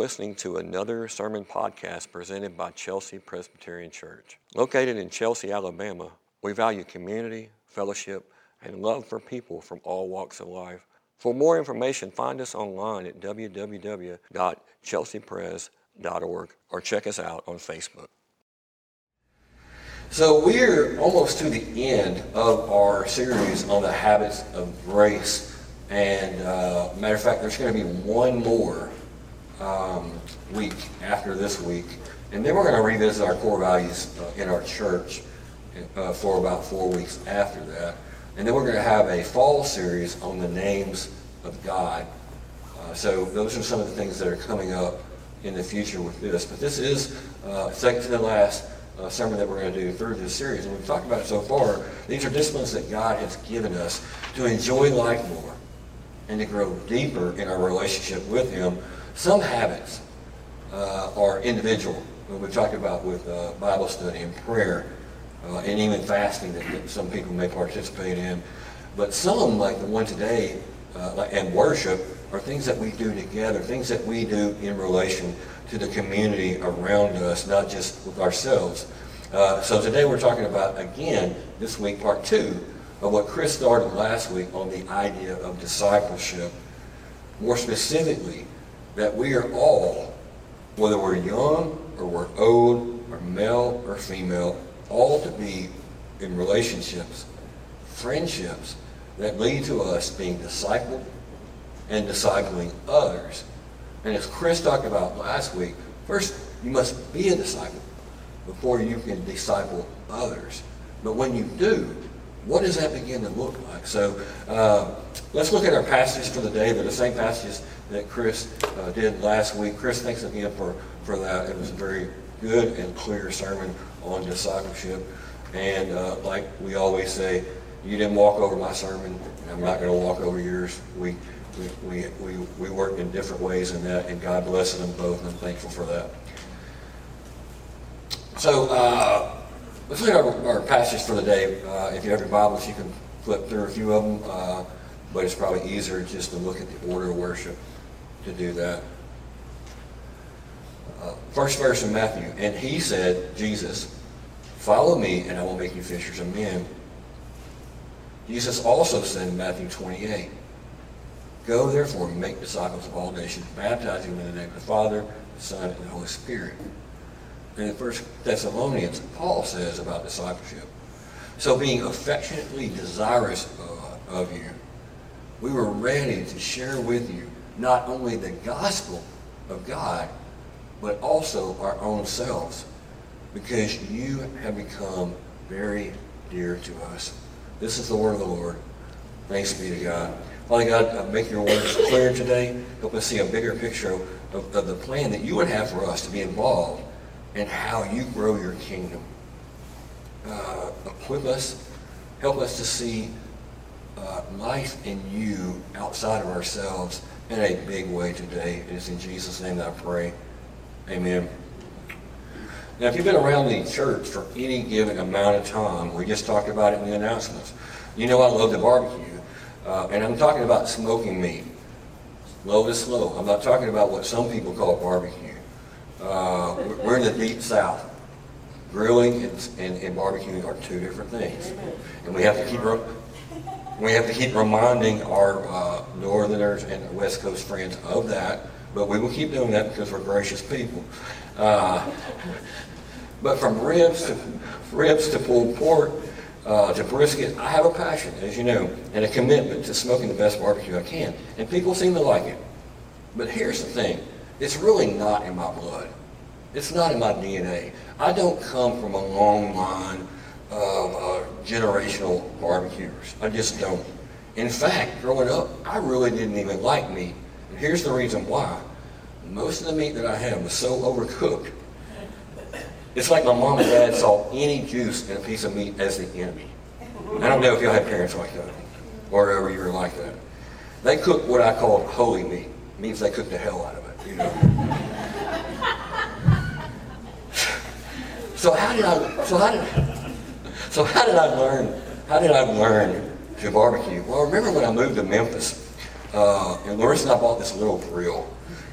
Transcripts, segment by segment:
listening to another sermon podcast presented by Chelsea Presbyterian Church. Located in Chelsea, Alabama, we value community, fellowship, and love for people from all walks of life. For more information, find us online at www.chelseapres.org or check us out on Facebook. So we're almost to the end of our series on the habits of grace. And uh, matter of fact, there's going to be one more um, week after this week. And then we're going to revisit our core values uh, in our church uh, for about four weeks after that. And then we're going to have a fall series on the names of God. Uh, so those are some of the things that are coming up in the future with this. But this is uh, second to the last uh, sermon that we're going to do through this series. And we've talked about it so far. These are disciplines that God has given us to enjoy life more and to grow deeper in our relationship with Him. Some habits uh, are individual. We've talked about with uh, Bible study and prayer uh, and even fasting that, that, some people may participate in. But some, like the one today, uh, and worship, are things that we do together, things that we do in relation to the community around us, not just with ourselves. Uh, so today we're talking about, again, this week, part two of what Chris started last week on the idea of discipleship. More specifically, that we are all, whether we're young or we're old or male or female, all to be in relationships, friendships that lead to us being discipled and discipling others. And as Chris talked about last week, first you must be a disciple before you can disciple others. But when you do, what does that begin to look like? So uh, let's look at our passages for the day. The same passages that Chris uh, did last week. Chris, thanks again for, for that. It was a very good and clear sermon on discipleship. And uh, like we always say, you didn't walk over my sermon, and I'm not going to walk over yours. We we, we, we worked in different ways in that, and God blessed them both, and I'm thankful for that. So, uh, let's look at our, our passage for the day. Uh, if you have your Bibles, you can flip through a few of them, uh, but it's probably easier just to look at the order of worship to do that. Uh, first verse in Matthew, and he said, Jesus, follow me, and I will make you fishers of men. Jesus also said in Matthew 28, Go therefore and make disciples of all nations, baptizing them in the name of the Father, the Son, and the Holy Spirit. In 1 Thessalonians, Paul says about discipleship. So being affectionately desirous uh, of you, we were ready to share with you not only the gospel of God, but also our own selves, because you have become very dear to us. This is the word of the Lord. Thanks be to God. Father God, make your words clear today. Help us see a bigger picture of, of, the plan that you would have for us to be involved in how you grow your kingdom. Uh, equip us. Help us to see uh, life in you outside of ourselves in a big way today. It is in Jesus' name that I pray. Amen. Now, if you've been around the church for any given amount of time, we just talked about it in the announcements. You know I love the barbecue. Uh, and I'm talking about smoking meat. Low to slow. I'm not talking about what some people call barbecue. Uh, we're in the deep south. Grilling and, and, and, barbecuing are two different things, and we have to keep we have to keep reminding our uh, northerners and west coast friends of that. But we will keep doing that because we're gracious people. Uh, but from ribs to ribs to pulled pork, uh, to brisket. I have a passion, as you know, and a commitment to smoking the best barbecue I can. And people seem to like it. But here's the thing it's really not in my blood, it's not in my DNA. I don't come from a long line of uh, generational barbecuers. I just don't. In fact, growing up, I really didn't even like meat. And here's the reason why. Most of the meat that I had was so overcooked it's like my mom and dad saw any juice in a piece of meat as the enemy. I don't know if y'all had parents like that or ever you were like that. They cooked what I call holy meat. It means they cooked the hell out of it, you know. so how did I so how did so how did I learn how did I learn to barbecue? Well, I remember when I moved to Memphis uh, and Larissa and I bought this little grill.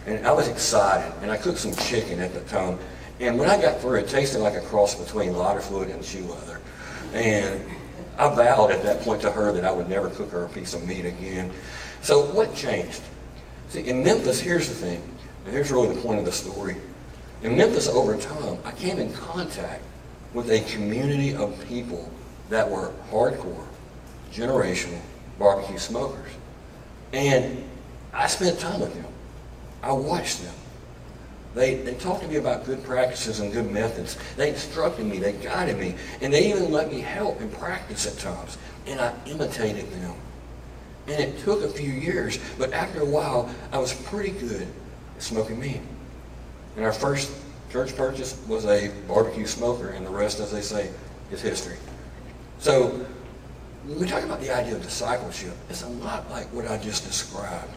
And I was excited, and I cooked some chicken at the time. And when I got through, it tasted like a cross between lighter fluid and shoe leather. And I vowed at that point to her that I would never cook her a piece of meat again. So what changed? See, in Memphis, here's the thing, and here's really the point of the story. In Memphis, over time, I came in contact with a community of people that were hardcore, generational barbecue smokers. And I spent time with them. I watched them. They, they talked to me about good practices and good methods. They instructed me, they guided me, and they even let me help in practice at times. And I imitated them. And it took a few years, but after a while, I was pretty good smoking meat. And our first church purchase was a barbecue smoker, and the rest, as they say, is history. So when we talk about the idea of discipleship, it's a lot like what I just described.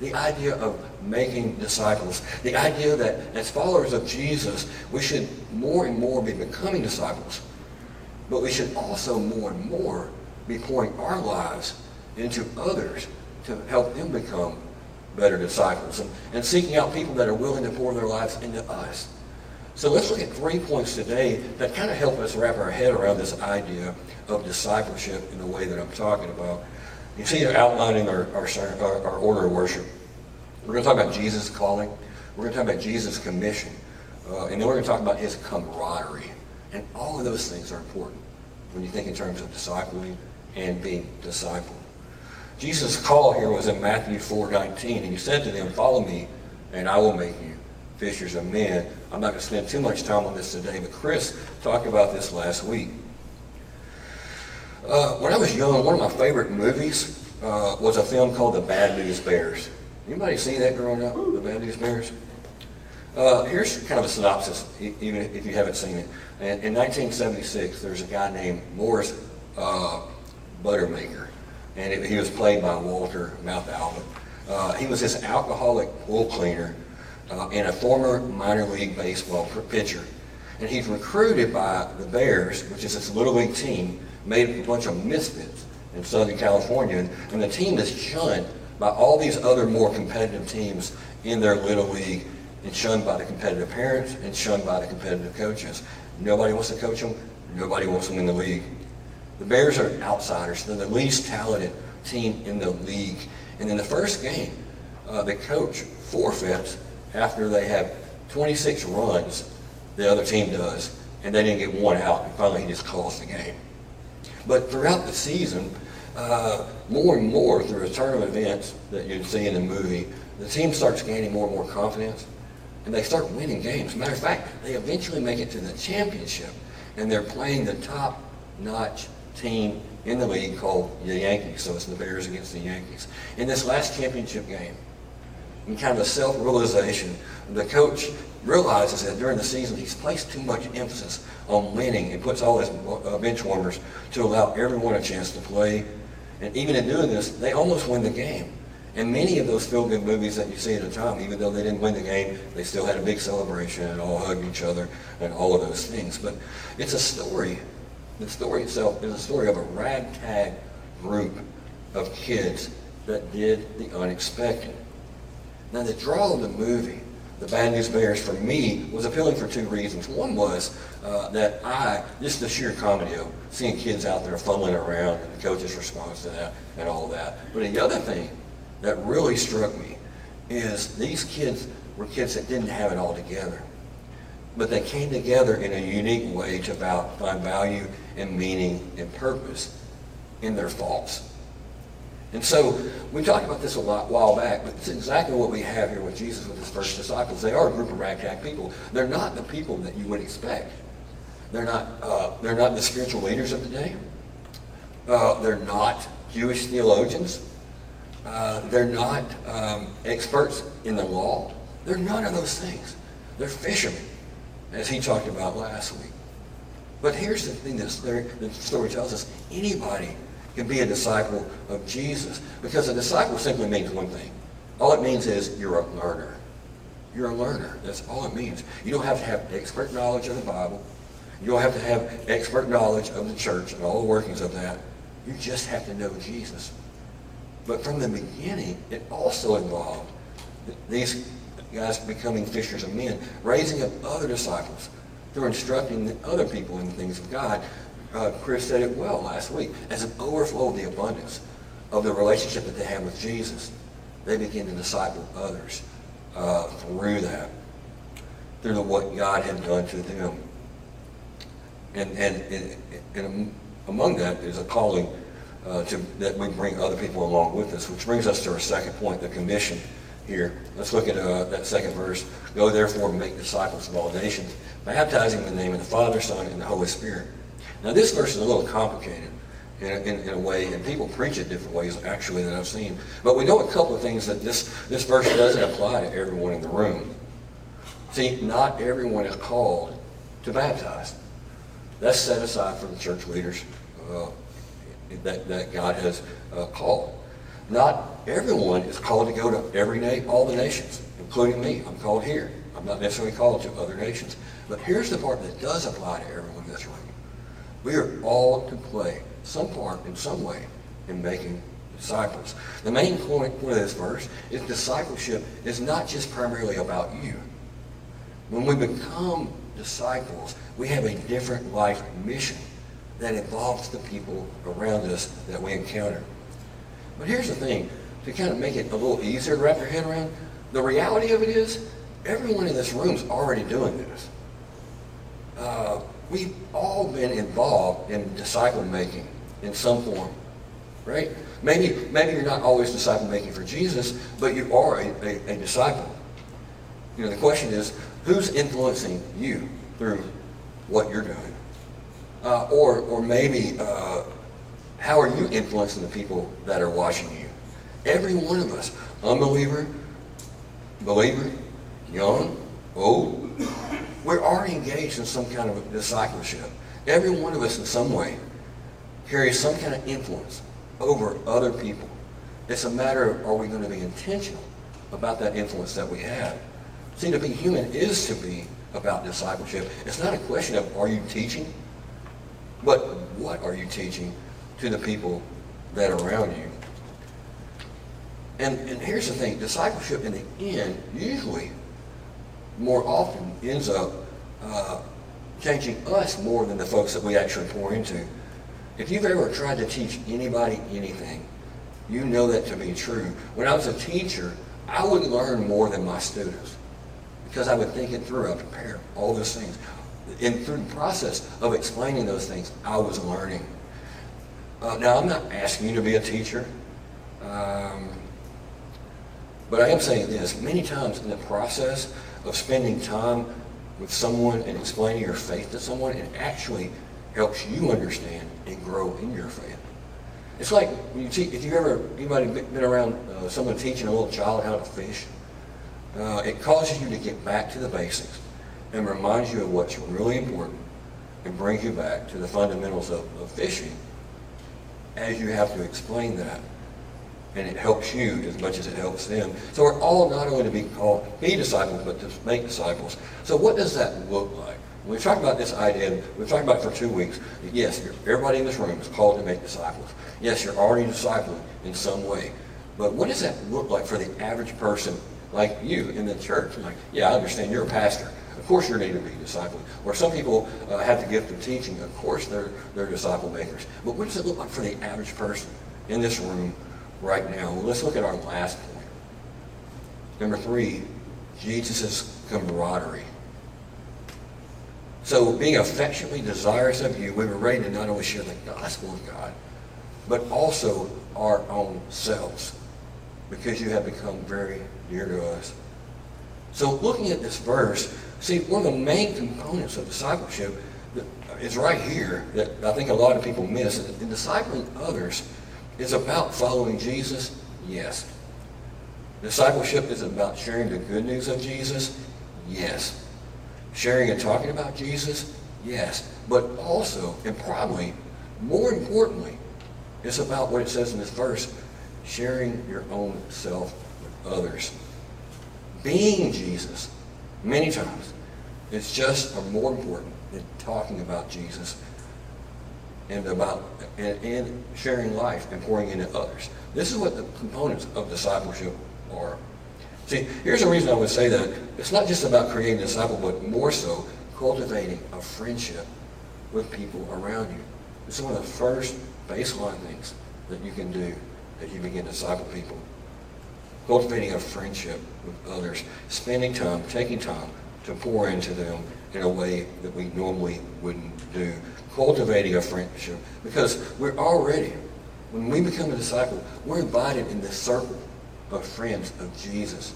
The idea of making disciples. The idea that as followers of Jesus, we should more and more be becoming disciples. But we should also more and more be pouring our lives into others to help them become better disciples and, and seeking out people that are willing to pour their lives into us. So let's look at three points today that kind of help us wrap our head around this idea of discipleship in the way that I'm talking about. You see, outlining our, our, our order of worship. We're going to talk about Jesus' calling. We're going to talk about Jesus' commission. Uh, and then we're going to talk about his camaraderie. And all of those things are important when you think in terms of discipling and being discipled. Jesus' call here was in Matthew 4.19. And he said to them, follow me, and I will make you fishers of men. I'm not going to spend too much time on this today, but Chris talked about this last week. Uh, when I was young, one of my favorite movies uh, was a film called The Bad News Bears. Anybody see that growing up, The Bad News Bears? Uh, here's kind of a synopsis, even if you haven't seen it. In, in 1976, there's a guy named Morris uh, Buttermaker, and it, he was played by Walter Matthau. Uh, he was this alcoholic pool cleaner uh, and a former minor league baseball pitcher. And he's recruited by the Bears, which is this little league team, made up a bunch of misfits in Southern California, and the team is shunned by all these other more competitive teams in their little league, and shunned by the competitive parents, and shunned by the competitive coaches. Nobody wants to coach them. Nobody wants them in the league. The Bears are outsiders. They're the least talented team in the league. And in the first game, uh, the coach forfeits after they have 26 runs, the other team does, and they didn't get one out. And finally, he just calls the game. But throughout the season, uh, more and more through a turn of events that you'd see in the movie, the team starts gaining more and more confidence, and they start winning games. Matter of fact, they eventually make it to the championship, and they're playing the top-notch team in the league called the Yankees. So it's the Bears against the Yankees. In this last championship game, in kind of a self-realization, the coach realizes that during the season he's placed too much emphasis on winning and puts all his uh, bench warmers to allow everyone a chance to play. And even in doing this, they almost win the game. And many of those feel-good movies that you see at the time, even though they didn't win the game, they still had a big celebration and all hugged each other and all of those things. But it's a story. The story itself is a story of a ragtag group of kids that did the unexpected. Now, the draw of the movie the Bad News Bears for me was appealing for two reasons. One was uh, that I, just the sheer comedy of seeing kids out there fumbling around and the coach's response to that and all that. But the other thing that really struck me is these kids were kids that didn't have it all together. But they came together in a unique way to find value and meaning and purpose in their thoughts. And so we talked about this a lot, while back, but it's exactly what we have here with Jesus with his first disciples. They are a group of ragtag people. They're not the people that you would expect. They're not, uh, they're not the spiritual leaders of the day. Uh, they're not Jewish theologians. Uh, they're not um, experts in the law. They're none of those things. They're fishermen, as he talked about last week. But here's the thing that the story tells us. Anybody can be a disciple of Jesus. Because a disciple simply means one thing. All it means is you're a learner. You're a learner. That's all it means. You don't have to have expert knowledge of the Bible. You don't have to have expert knowledge of the church and all the workings of that. You just have to know Jesus. But from the beginning, it also involved these guys becoming fishers of men, raising up other disciples through instructing other people in the things of God. Uh, Chris said it well last week. As an overflow of the abundance of the relationship that they have with Jesus, they begin to disciple others uh, through that, through what God had done to them. And, and, and, and among that is a calling uh, to, that we bring other people along with us, which brings us to our second point, the commission here. Let's look at uh, that second verse. Go therefore and make disciples of all nations, baptizing in the name of the Father, Son, and the Holy Spirit. Now this verse is a little complicated in, in, in, a way, and people preach it different ways actually that I've seen. But we know a couple of things that this, this verse doesn't apply to everyone in the room. See, not everyone is called to baptize. That's set aside for the church leaders uh, that, that God has uh, called. Not everyone is called to go to every na- all the nations, including me. I'm called here. I'm not necessarily called to other nations. But here's the part that does apply to everyone in this room. We are all to play some part in some way in making disciples. The main point of this verse is discipleship is not just primarily about you. When we become disciples, we have a different life mission that involves the people around us that we encounter. But here's the thing, to kind of make it a little easier to wrap your head around, the reality of it is everyone in this room is already doing this. Uh, we've all been involved in disciple making in some form, right? Maybe, maybe you're not always disciple making for Jesus, but you are a, a, a disciple. You know, the question is, who's influencing you through what you're doing? Uh, or, or maybe, uh, how are you influencing the people that are watching you? Every one of us, unbeliever, believer, young, old, we're already engaged in some kind of discipleship. Every one of us in some way carries some kind of influence over other people. It's a matter of are we going to be intentional about that influence that we have. See, to be human is to be about discipleship. It's not a question of are you teaching, but what are you teaching to the people that are around you. And, and here's the thing, discipleship in the end usually more often ends up uh, changing us more than the folks that we actually pour into. If you've ever tried to teach anybody anything, you know that to be true. When I was a teacher, I would learn more than my students because I would think it through. I prepare all those things. And through the process of explaining those things, I was learning. Uh, now, I'm not asking you to be a teacher, um, but I am saying this. Many times in the process of spending time with someone and explaining your faith to someone, it actually helps you understand and grow in your faith. It's like when you teach, if you ever, anybody been around uh, someone teaching a little child how to fish, uh, it causes you to get back to the basics and reminds you of what's really important and brings you back to the fundamentals of, of fishing as you have to explain that. And it helps you as much as it helps them. So we're all not only to be called be disciples, but to make disciples. So what does that look like? We've talked about this idea, we've talked about it for two weeks. Yes, everybody in this room is called to make disciples. Yes, you're already discipling in some way. But what does that look like for the average person like you in the church? Like, yeah, I understand you're a pastor. Of course you're needed to be discipling. Or some people uh, have the gift of teaching. Of course they're, they're disciple makers. But what does it look like for the average person in this room right now? Let's look at our last point. Number three, Jesus' camaraderie. So being affectionately desirous of you, we were ready to not only share the gospel of God, but also our own selves, because you have become very dear to us. So looking at this verse, See, one of the main components of discipleship is right here that I think a lot of people miss. And discipling others is about following Jesus, yes. Discipleship is about sharing the good news of Jesus, yes. Sharing and talking about Jesus, yes. But also, and probably more importantly, it's about what it says in this verse, sharing your own self with others. Being Jesus, many times, it's just more important than talking about Jesus. And about and, and sharing life and pouring into others. This is what the components of discipleship are. See, here's the reason I would say that. It's not just about creating a disciple, but more so cultivating a friendship with people around you. It's one of the first baseline things that you can do as you begin to disciple people. Cultivating a friendship with others, spending time, taking time to pour into them in a way that we normally wouldn't do. Cultivating a friendship because we're already, when we become a disciple, we're invited in the circle of friends of Jesus.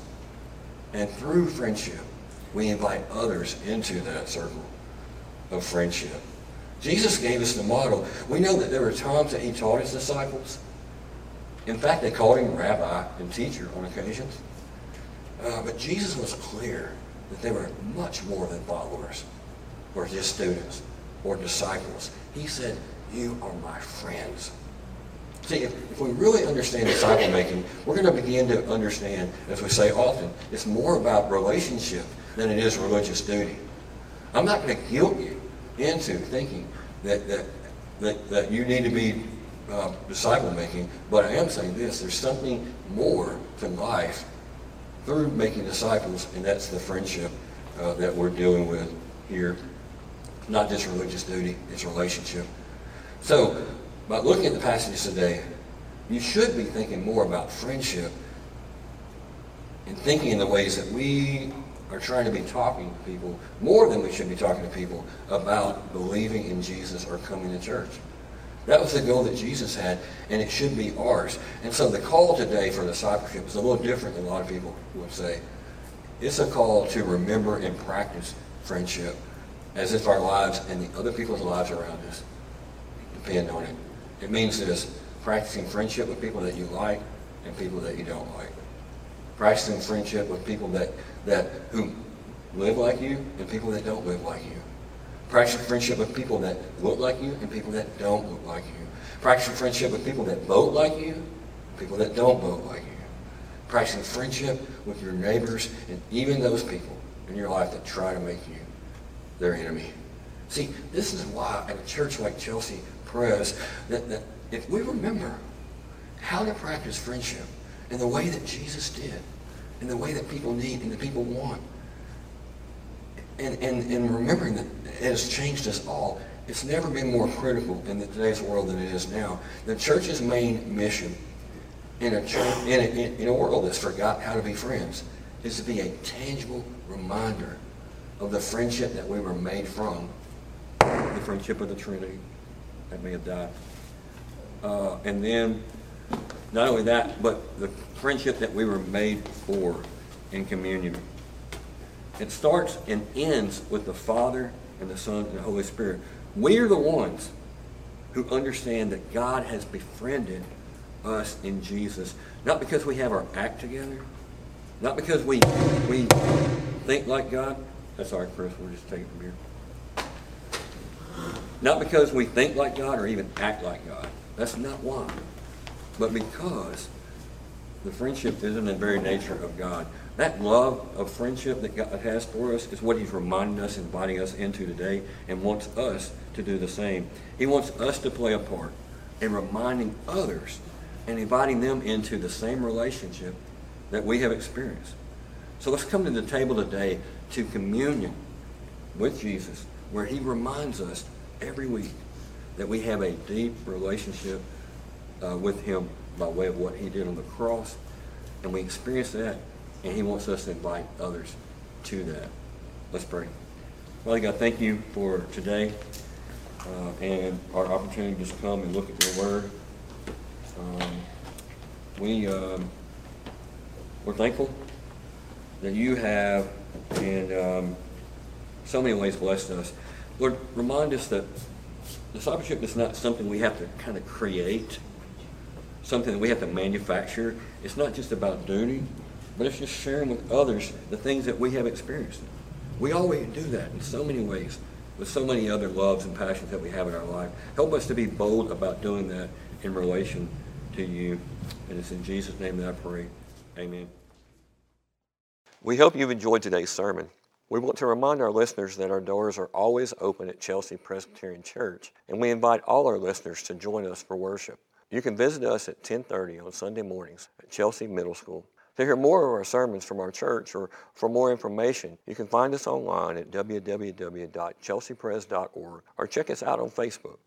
And through friendship, we invite others into that circle of friendship. Jesus gave us the model. We know that there were times that he taught his disciples. In fact, they called him rabbi and teacher on occasions. Uh, but Jesus was clear that they were much more than followers or just students or disciples. He said, you are my friends. See, if, if we really understand disciple making, we're going to begin to understand, as we say often, it's more about relationship than it is religious duty. I'm not going to guilt you into thinking that, that, that, that you need to be uh, disciple making, but I am saying this there's something more to life through making disciples, and that's the friendship uh, that we're dealing with here. Not just religious duty, it's relationship. So, by looking at the passages today, you should be thinking more about friendship and thinking in the ways that we are trying to be talking to people more than we should be talking to people about believing in Jesus or coming to church. That was the goal that Jesus had, and it should be ours. And so the call today for discipleship is a little different than a lot of people would say. It's a call to remember and practice friendship as if our lives and the other people's lives around us depend on it. It means this, practicing friendship with people that you like and people that you don't like. Practicing friendship with people that, that who live like you and people that don't live like you. Practicing friendship with people that look like you and people that don't look like you. Practicing friendship with people that vote like you, people that don't vote like you. Practicing friendship with your neighbors and even those people in your life that try to make you their enemy. See, this is why at a church like Chelsea Pres, that, that if we remember how to practice friendship in the way that Jesus did, in the way that people need and that people want, and, and, and remembering that it has changed us all. It's never been more critical in today's world than it is now. The church's main mission in a, church, in a, in a world that's forgot how to be friends is to be a tangible reminder of the friendship that we were made from, the friendship of the Trinity that may have died. Uh, and then, not only that, but the friendship that we were made for in communion. It starts and ends with the Father and the Son and the Holy Spirit. We are the ones who understand that God has befriended us in Jesus, not because we have our act together, not because we we think like God. That's all right, Chris. We'll just take it from here. Not because we think like God or even act like God. That's not why. But because the friendship is in the very nature of God. That love of friendship that God has for us is what He's reminding us, inviting us into today, and wants us to do the same. He wants us to play a part in reminding others and inviting them into the same relationship that we have experienced. So let's come to the table today to communion with Jesus, where He reminds us every week that we have a deep relationship uh, with Him by way of what He did on the cross. And we experience that and he wants us to invite others to that. Let's pray. Father God, thank you for today uh, and our opportunity to just come and look at your word. Um, we, um, we're thankful that you have in um, so many ways blessed us. Lord, remind us that discipleship is not something we have to kind of create, something that we have to manufacture. It's not just about doing, but it's just sharing with others the things that we have experienced. We always do that in so many ways with so many other loves and passions that we have in our life. Help us to be bold about doing that in relation to you. And it's in Jesus' name that I pray. Amen. We hope you've enjoyed today's sermon. We want to remind our listeners that our doors are always open at Chelsea Presbyterian Church, and we invite all our listeners to join us for worship. You can visit us at 10:30 on Sunday mornings at Chelsea Middle School. To hear more of our sermons from our church or for more information, you can find us online at www.chelseapres.org or check us out on Facebook.